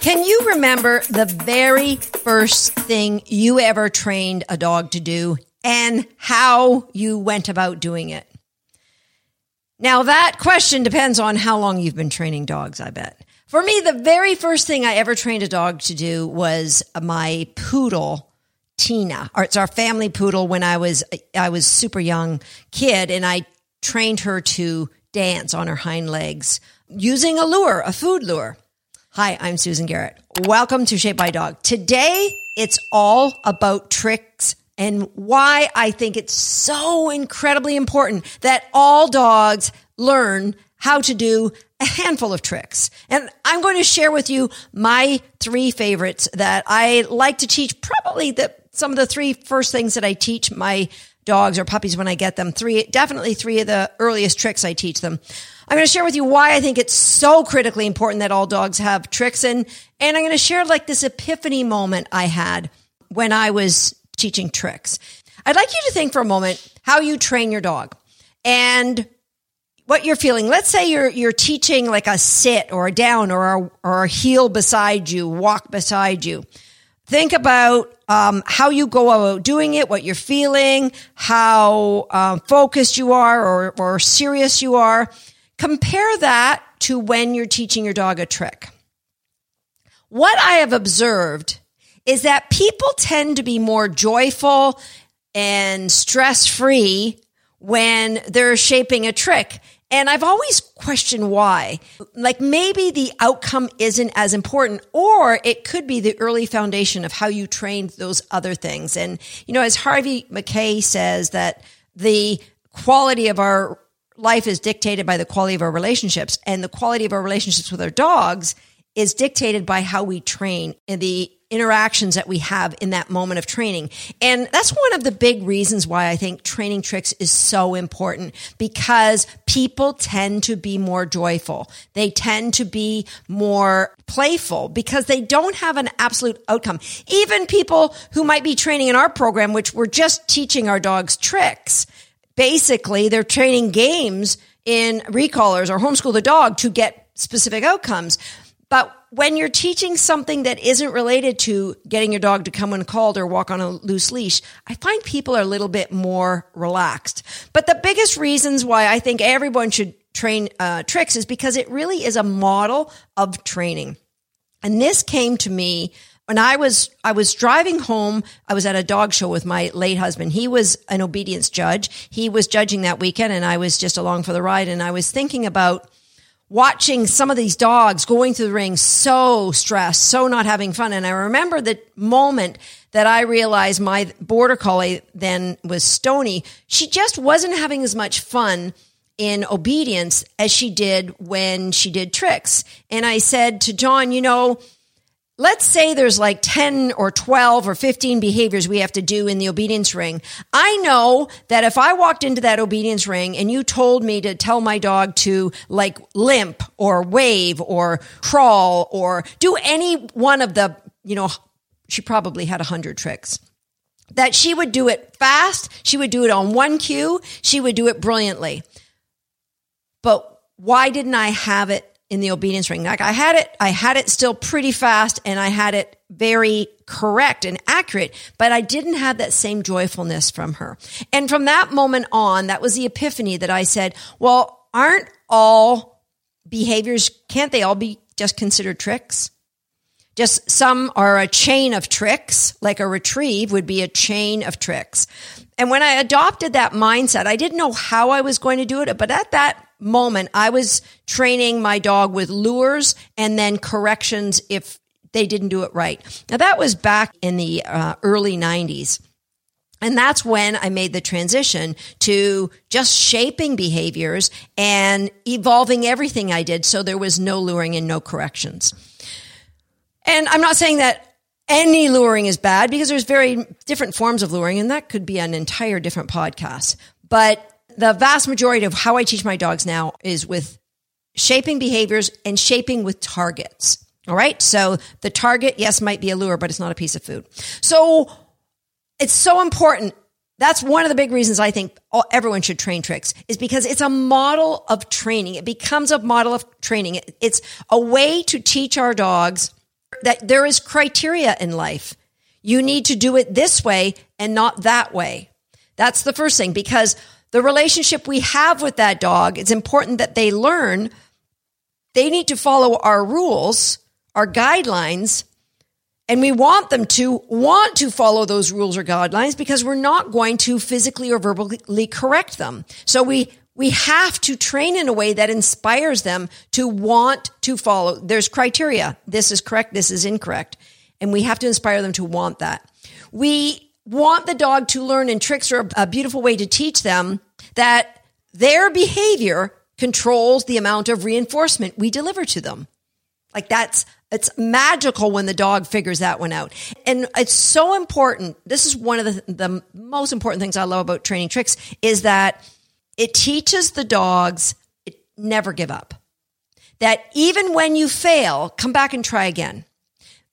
Can you remember the very first thing you ever trained a dog to do and how you went about doing it? Now, that question depends on how long you've been training dogs, I bet. For me, the very first thing I ever trained a dog to do was my poodle, Tina. Or it's our family poodle when I was I was super young kid and I trained her to dance on her hind legs using a lure, a food lure. Hi, I'm Susan Garrett. Welcome to Shaped by Dog. Today, it's all about tricks and why I think it's so incredibly important that all dogs learn how to do a handful of tricks. And I'm going to share with you my three favorites that I like to teach. Probably the, some of the three first things that I teach my dogs or puppies when I get them. Three, definitely three of the earliest tricks I teach them. I'm going to share with you why I think it's so critically important that all dogs have tricks and, and I'm going to share like this epiphany moment I had when I was teaching tricks. I'd like you to think for a moment how you train your dog and what you're feeling. Let's say you're you're teaching like a sit or a down or a, or a heel beside you, walk beside you. Think about um, how you go about doing it, what you're feeling, how um, focused you are or, or serious you are. Compare that to when you're teaching your dog a trick. What I have observed is that people tend to be more joyful and stress free when they're shaping a trick. And I've always questioned why. Like maybe the outcome isn't as important, or it could be the early foundation of how you trained those other things. And, you know, as Harvey Mackay says that the quality of our life is dictated by the quality of our relationships and the quality of our relationships with our dogs is dictated by how we train and the interactions that we have in that moment of training. And that's one of the big reasons why I think training tricks is so important because people tend to be more joyful. They tend to be more playful because they don't have an absolute outcome. Even people who might be training in our program, which we're just teaching our dogs tricks, basically they're training games in recallers or homeschool the dog to get specific outcomes. But when you're teaching something that isn't related to getting your dog to come when called or walk on a loose leash, I find people are a little bit more relaxed. But the biggest reasons why I think everyone should train uh, tricks is because it really is a model of training. And this came to me when I was I was driving home, I was at a dog show with my late husband. He was an obedience judge. He was judging that weekend and I was just along for the ride and I was thinking about watching some of these dogs going through the ring so stressed, so not having fun. And I remember the moment that I realized my border collie then was Stony. She just wasn't having as much fun in obedience as she did when she did tricks. And I said to John, you know, let's say there's like 10 or 12 or 15 behaviors we have to do in the obedience ring. I know that if I walked into that obedience ring and you told me to tell my dog to like limp or wave or crawl or do any one of the, you know, she probably had a hundred tricks. That she would do it fast. She would do it on one cue. She would do it brilliantly. But why didn't I have it in the obedience ring. Like I had it, I had it still pretty fast and I had it very correct and accurate, but I didn't have that same joyfulness from her. And from that moment on, that was the epiphany that I said, well, aren't all behaviors, can't they all be just considered tricks? Just some are a chain of tricks, like a retrieve would be a chain of tricks. And when I adopted that mindset, I didn't know how I was going to do it, but at that moment, I was training my dog with lures and then corrections if they didn't do it right. Now, that was back in the uh, early 90s. And that's when I made the transition to just shaping behaviors and evolving everything I did so there was no luring and no corrections. And I'm not saying that any luring is bad because there's very different forms of luring and that could be an entire different podcast. But the vast majority of how I teach my dogs now is with shaping behaviors and shaping with targets. All right. So the target, yes, might be a lure, but it's not a piece of food. So it's so important. That's one of the big reasons I think everyone should train tricks is because it's a model of training. It becomes a model of training. It's a way to teach our dogs that there is criteria in life. You need to do it this way and not that way. That's the first thing because the relationship we have with that dog, it's important that they learn they need to follow our rules, our guidelines, and we want them to want to follow those rules or guidelines because we're not going to physically or verbally correct them. So we we have to train in a way that inspires them to want to follow. There's criteria. This is correct. This is incorrect. And we have to inspire them to want that. We want the dog to learn and tricks are a beautiful way to teach them that their behavior controls the amount of reinforcement we deliver to them. Like that's, it's magical when the dog figures that one out. And it's so important. This is one of the, the most important things I love about training tricks is that it teaches the dogs it never give up. That even when you fail, come back and try again.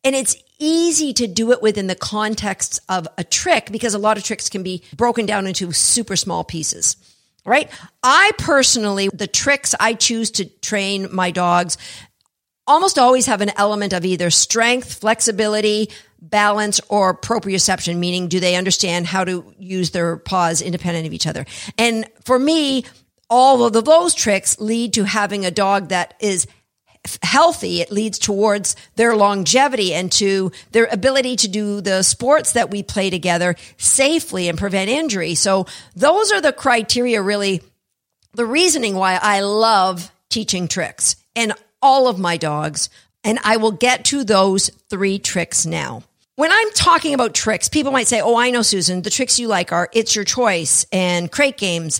And it's easy to do it within the context of a trick because a lot of tricks can be broken down into super small pieces. Right? I personally, the tricks I choose to train my dogs almost always have an element of either strength, flexibility, balance, or proprioception, meaning do they understand how to use their paws independent of each other? And for me, all of those tricks lead to having a dog that is healthy, it leads towards their longevity and to their ability to do the sports that we play together safely and prevent injury. So those are the criteria really, the reasoning why I love teaching tricks and all of my dogs. And I will get to those three tricks now. When I'm talking about tricks, people might say, Oh, I know, Susan, the tricks you like are it's your choice and crate games.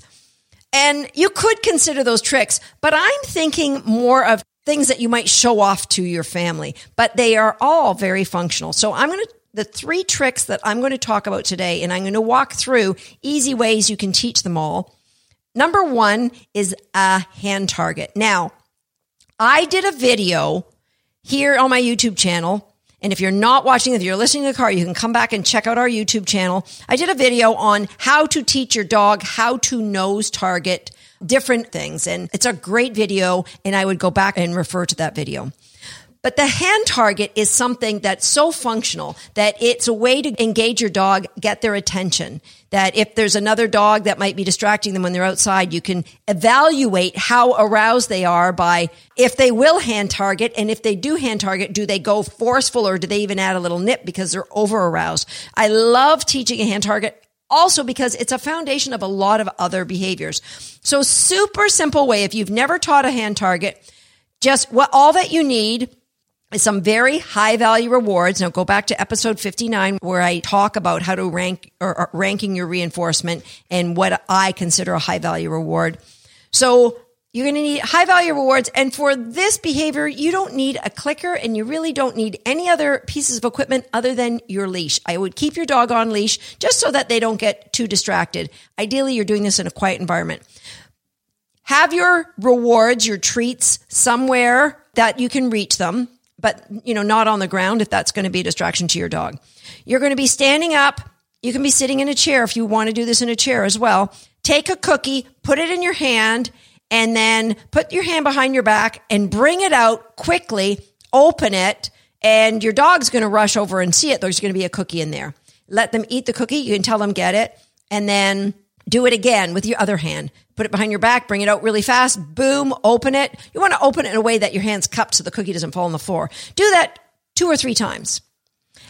And you could consider those tricks, but I'm thinking more of things that you might show off to your family, but they are all very functional. So I'm going to the three tricks that I'm going to talk about today, and I'm going to walk through easy ways you can teach them all. Number one is a hand target. Now, I did a video here on my YouTube channel. And if you're not watching, if you're listening to the car, you can come back and check out our YouTube channel. I did a video on how to teach your dog how to nose target different things. And it's a great video. And I would go back and refer to that video. But the hand target is something that's so functional that it's a way to engage your dog, get their attention. That if there's another dog that might be distracting them when they're outside, you can evaluate how aroused they are by if they will hand target. And if they do hand target, do they go forceful or do they even add a little nip because they're over aroused? I love teaching a hand target also because it's a foundation of a lot of other behaviors. So super simple way. If you've never taught a hand target, just what all that you need is some very high value rewards. Now go back to episode 59 where I talk about how to rank or, or ranking your reinforcement and what I consider a high value reward. So you're going to need high value rewards. And for this behavior, you don't need a clicker and you really don't need any other pieces of equipment other than your leash. I would keep your dog on leash just so that they don't get too distracted. Ideally, you're doing this in a quiet environment. Have your rewards, your treats somewhere that you can reach them, but you know, not on the ground if that's going to be a distraction to your dog. You're going to be standing up. You can be sitting in a chair if you want to do this in a chair as well. Take a cookie, put it in your hand, and then put your hand behind your back and bring it out quickly, open it, and your dog's going to rush over and see it. There's going to be a cookie in there. Let them eat the cookie. You can tell them get it and then do it again with your other hand. Put it behind your back, bring it out really fast. Boom, open it. You want to open it in a way that your hand's cupped so the cookie doesn't fall on the floor. Do that two or three times.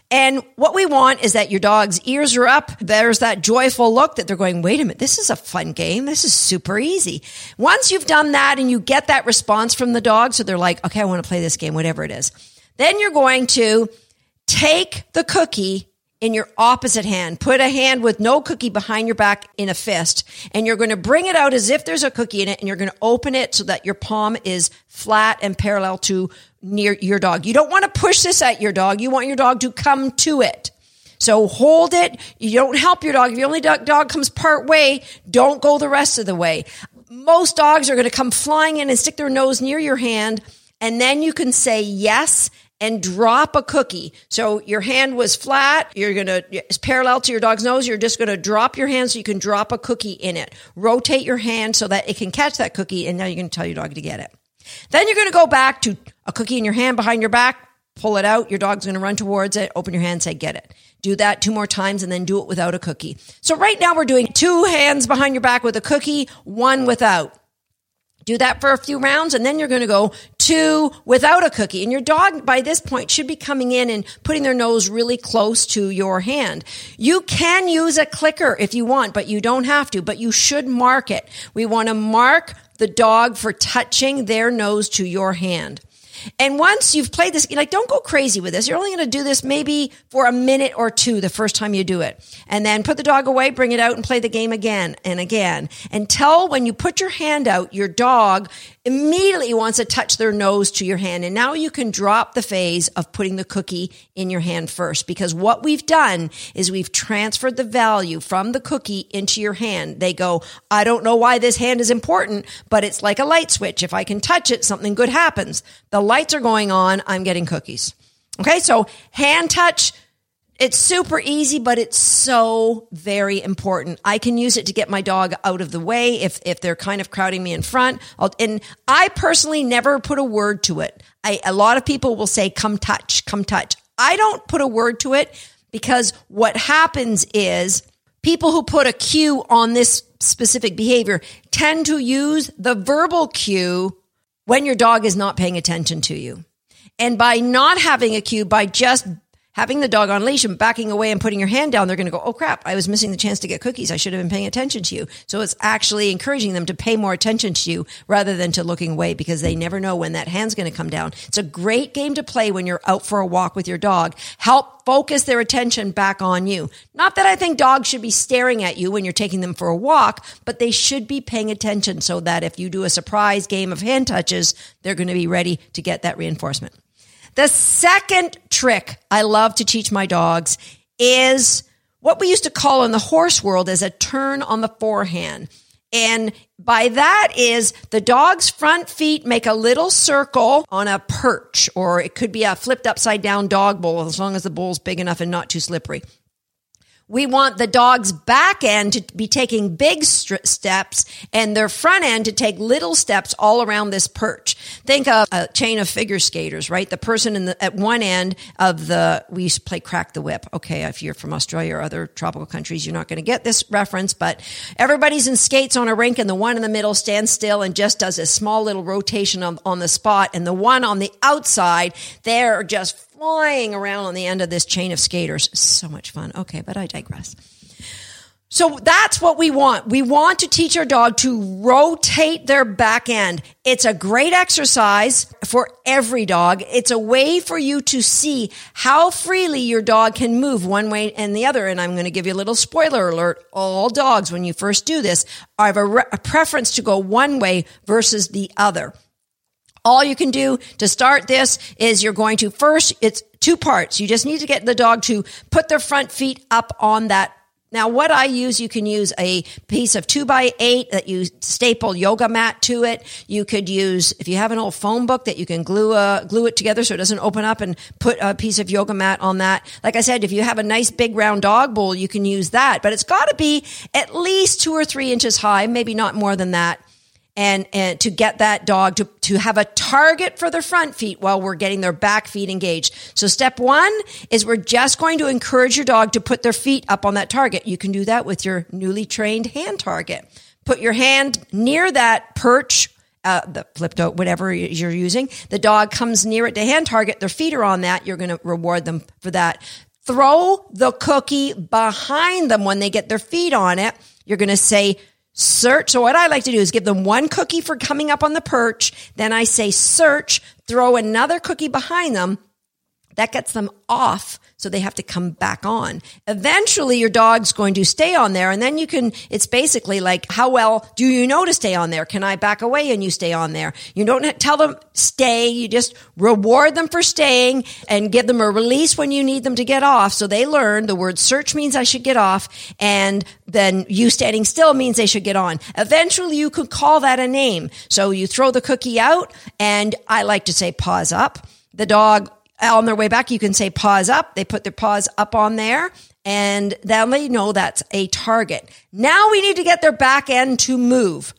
And what we want is that your dog's ears are up. There's that joyful look that they're going, wait a minute, this is a fun game. This is super easy. Once you've done that and you get that response from the dog, so they're like, okay, I want to play this game, whatever it is. Then you're going to take the cookie in your opposite hand. Put a hand with no cookie behind your back in a fist, and you're going to bring it out as if there's a cookie in it, and you're going to open it so that your palm is flat and parallel to near your dog. You don't want to push this at your dog. You want your dog to come to it. So hold it. You don't help your dog. If your only dog comes part way, don't go the rest of the way. Most dogs are going to come flying in and stick their nose near your hand, and then you can say yes and drop a cookie. So your hand was flat. You're going to, it's parallel to your dog's nose. You're just going to drop your hand so you can drop a cookie in it. Rotate your hand so that it can catch that cookie. And now going to tell your dog to get it. Then you're going to go back to a cookie in your hand behind your back. pull it out. Your dog's going to run towards it. Open your hand, say, get it. Do that two more times and then do it without a cookie. So right now we're doing two hands behind your back with a cookie, one without. Do that for a few rounds and then you're going to go two without a cookie. And your dog by this point should be coming in and putting their nose really close to your hand. You can use a clicker if you want, but you don't have to, but you should mark it. We want to mark the dog for touching their nose to your hand. And once you've played this, like, don't go crazy with this. You're only going to do this maybe for a minute or two the first time you do it. And then put the dog away, bring it out and play the game again and again until when you put your hand out, your dog immediately wants to touch their nose to your hand. And now you can drop the phase of putting the cookie in your hand first because what we've done is we've transferred the value from the cookie into your hand. They go, I don't know why this hand is important, but it's like a light switch. If I can touch it, something good happens. The lights are going on. I'm getting cookies. Okay. So hand touch it's super easy, but it's so very important. I can use it to get my dog out of the way if, if they're kind of crowding me in front. I'll, and I personally never put a word to it. I, a lot of people will say, come touch, come touch. I don't put a word to it because what happens is people who put a cue on this specific behavior tend to use the verbal cue when your dog is not paying attention to you. And by not having a cue, by just having the dog on leash and backing away and putting your hand down, they're going to go, Oh crap, I was missing the chance to get cookies. I should have been paying attention to you. So it's actually encouraging them to pay more attention to you rather than to looking away because they never know when that hand's going to come down. It's a great game to play when you're out for a walk with your dog. Help focus their attention back on you. Not that I think dogs should be staring at you when you're taking them for a walk, but they should be paying attention so that if you do a surprise game of hand touches, they're going to be ready to get that reinforcement. The second trick I love to teach my dogs is what we used to call in the horse world as a turn on the forehand. And by that is the dog's front feet make a little circle on a perch, or it could be a flipped upside down dog bowl as long as the bowl's big enough and not too slippery. We want the dog's back end to be taking big st- steps and their front end to take little steps all around this perch. Think of a chain of figure skaters, right? The person in the, at one end of the, we used to play crack the whip. Okay. If you're from Australia or other tropical countries, you're not going to get this reference, but everybody's in skates on a rink and the one in the middle stands still and just does a small little rotation on, on the spot. And the one on the outside, they're just flying around on the end of this chain of skaters. So much fun. Okay, but I digress. So that's what we want. We want to teach our dog to rotate their back end. It's a great exercise for every dog. It's a way for you to see how freely your dog can move one way and the other. And I'm going to give you a little spoiler alert. All dogs, when you first do this, have a, re- a preference to go one way versus the other. All you can do to start this is you're going to first, it's two parts. You just need to get the dog to put their front feet up on that now, what I use, you can use a piece of two by eight that you staple yoga mat to it. You could use, if you have an old phone book that you can glue a, glue it together so it doesn't open up and put a piece of yoga mat on that. Like I said, if you have a nice big round dog bowl, you can use that, but it's got to be at least two or three inches high, maybe not more than that and, and to get that dog to, to have a target for their front feet while we're getting their back feet engaged. So step one is we're just going to encourage your dog to put their feet up on that target. You can do that with your newly trained hand target. Put your hand near that perch uh, the flipped out, whatever you're using. The dog comes near it to hand target. Their feet are on that. You're going to reward them for that. Throw the cookie behind them when they get their feet on it. You're going to say, search. So what I like to do is give them one cookie for coming up on the perch. Then I say search, throw another cookie behind them. That gets them off so they have to come back on. Eventually your dog's going to stay on there and then you can, it's basically like, how well do you know to stay on there? Can I back away and you stay on there? You don't tell them stay. You just reward them for staying and give them a release when you need them to get off. So they learn the word search means I should get off and then you standing still means they should get on. Eventually you could call that a name. So you throw the cookie out and I like to say paws up. The dog on their way back, you can say paws up. They put their paws up on there and then they know that's a target. Now we need to get their back end to move.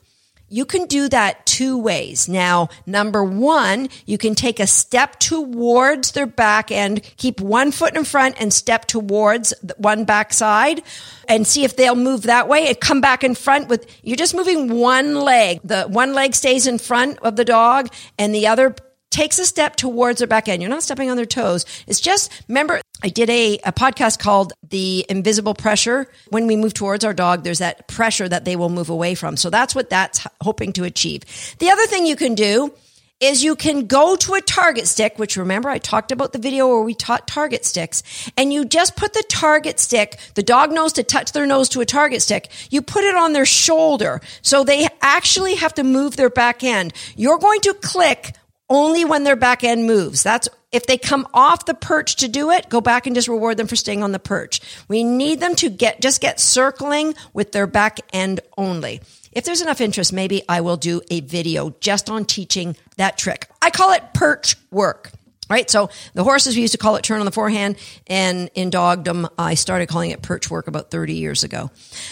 You can do that two ways. Now, number one, you can take a step towards their back end, keep one foot in front and step towards one back side and see if they'll move that way and come back in front with, you're just moving one leg. The one leg stays in front of the dog and the other takes a step towards their back end. You're not stepping on their toes. It's just, remember, I did a, a podcast called The Invisible Pressure. When we move towards our dog, there's that pressure that they will move away from. So that's what that's hoping to achieve. The other thing you can do is you can go to a target stick, which remember I talked about the video where we taught target sticks, and you just put the target stick, the dog knows to touch their nose to a target stick. You put it on their shoulder. So they actually have to move their back end. You're going to click only when their back end moves. That's if they come off the perch to do it, go back and just reward them for staying on the perch. We need them to get just get circling with their back end only. If there's enough interest, maybe I will do a video just on teaching that trick. I call it perch work. Right. So the horses, we used to call it turn on the forehand. And in dogdom, I started calling it perch work about 30 years ago.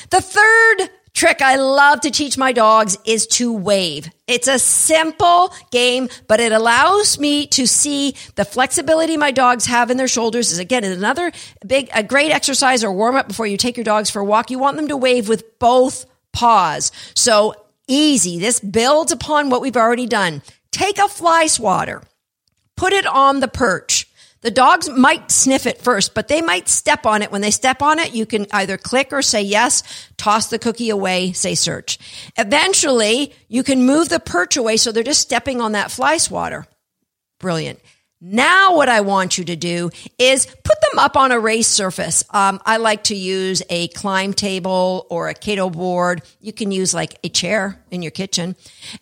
The third trick I love to teach my dogs is to wave. It's a simple game, but it allows me to see the flexibility my dogs have in their shoulders. Is again another big, a great exercise or warm up before you take your dogs for a walk. You want them to wave with both paws. So easy. This builds upon what we've already done. Take a fly swatter, put it on the perch the dogs might sniff it first, but they might step on it. When they step on it, you can either click or say yes, toss the cookie away, say search. Eventually, you can move the perch away so they're just stepping on that fly swatter. Brilliant. Now, what I want you to do is put them up on a raised surface. Um, I like to use a Klimb table or a Cato board. You can use like a chair in your kitchen.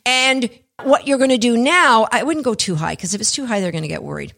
And what you're going to do now, I wouldn't go too high because if it's too high, they're going to get worried.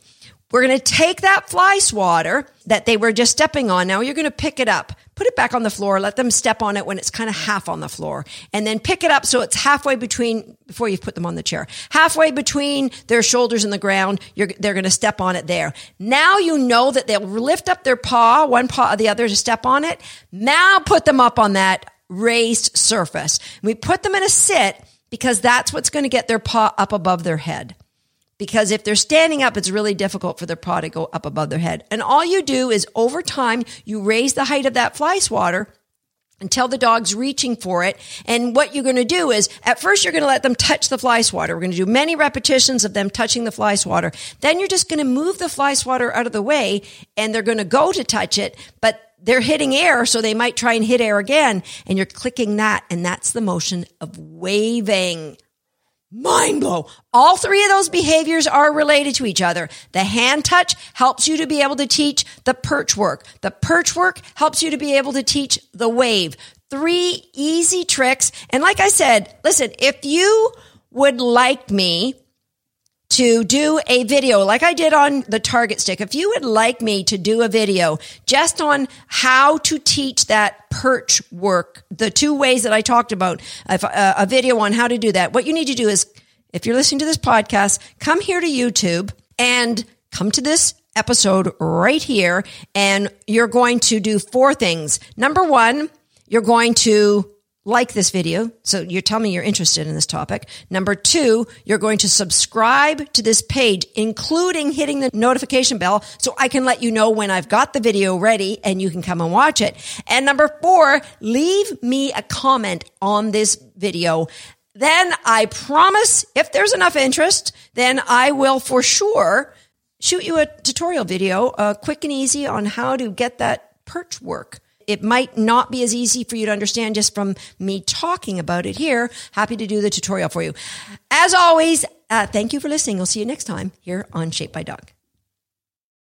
We're going to take that fly swatter that they were just stepping on. Now you're going to pick it up, put it back on the floor, let them step on it when it's kind of half on the floor, and then pick it up so it's halfway between, before you put them on the chair, halfway between their shoulders and the ground. they're going to step on it there. Now you know that they'll lift up their paw, one paw or the other to step on it. Now put them up on that raised surface. We put them in a sit because that's what's going to get their paw up above their head because if they're standing up, it's really difficult for their paw to go up above their head. And all you do is over time, you raise the height of that fly swatter until the dog's reaching for it. And what you're going to do is at first you're going to let them touch the fly swatter. We're going to do many repetitions of them touching the fly swatter. Then you're just going to move the fly swatter out of the way and they're going to go to touch it, but they're hitting air, so they might try and hit air again. And you're clicking that. And that's the motion of waving. Mind blow. All three of those behaviors are related to each other. The hand touch helps you to be able to teach the perch work. The perch work helps you to be able to teach the wave. Three easy tricks. And like I said, listen, if you would like me to do a video like I did on the target stick. If you would like me to do a video just on how to teach that perch work, the two ways that I talked about, uh, a video on how to do that, what you need to do is, if you're listening to this podcast, come here to YouTube and come to this episode right here and you're going to do four things. Number one, you're going to like this video. So you're telling me you're interested in this topic. Number two, you're going to subscribe to this page, including hitting the notification bell so I can let you know when I've got the video ready and you can come and watch it. And number four, leave me a comment on this video. Then I promise if there's enough interest, then I will for sure shoot you a tutorial video, uh, quick and easy on how to get that perch work it might not be as easy for you to understand just from me talking about it here. Happy to do the tutorial for you. As always, uh, thank you for listening. We'll see you next time here on Shaped by Dog.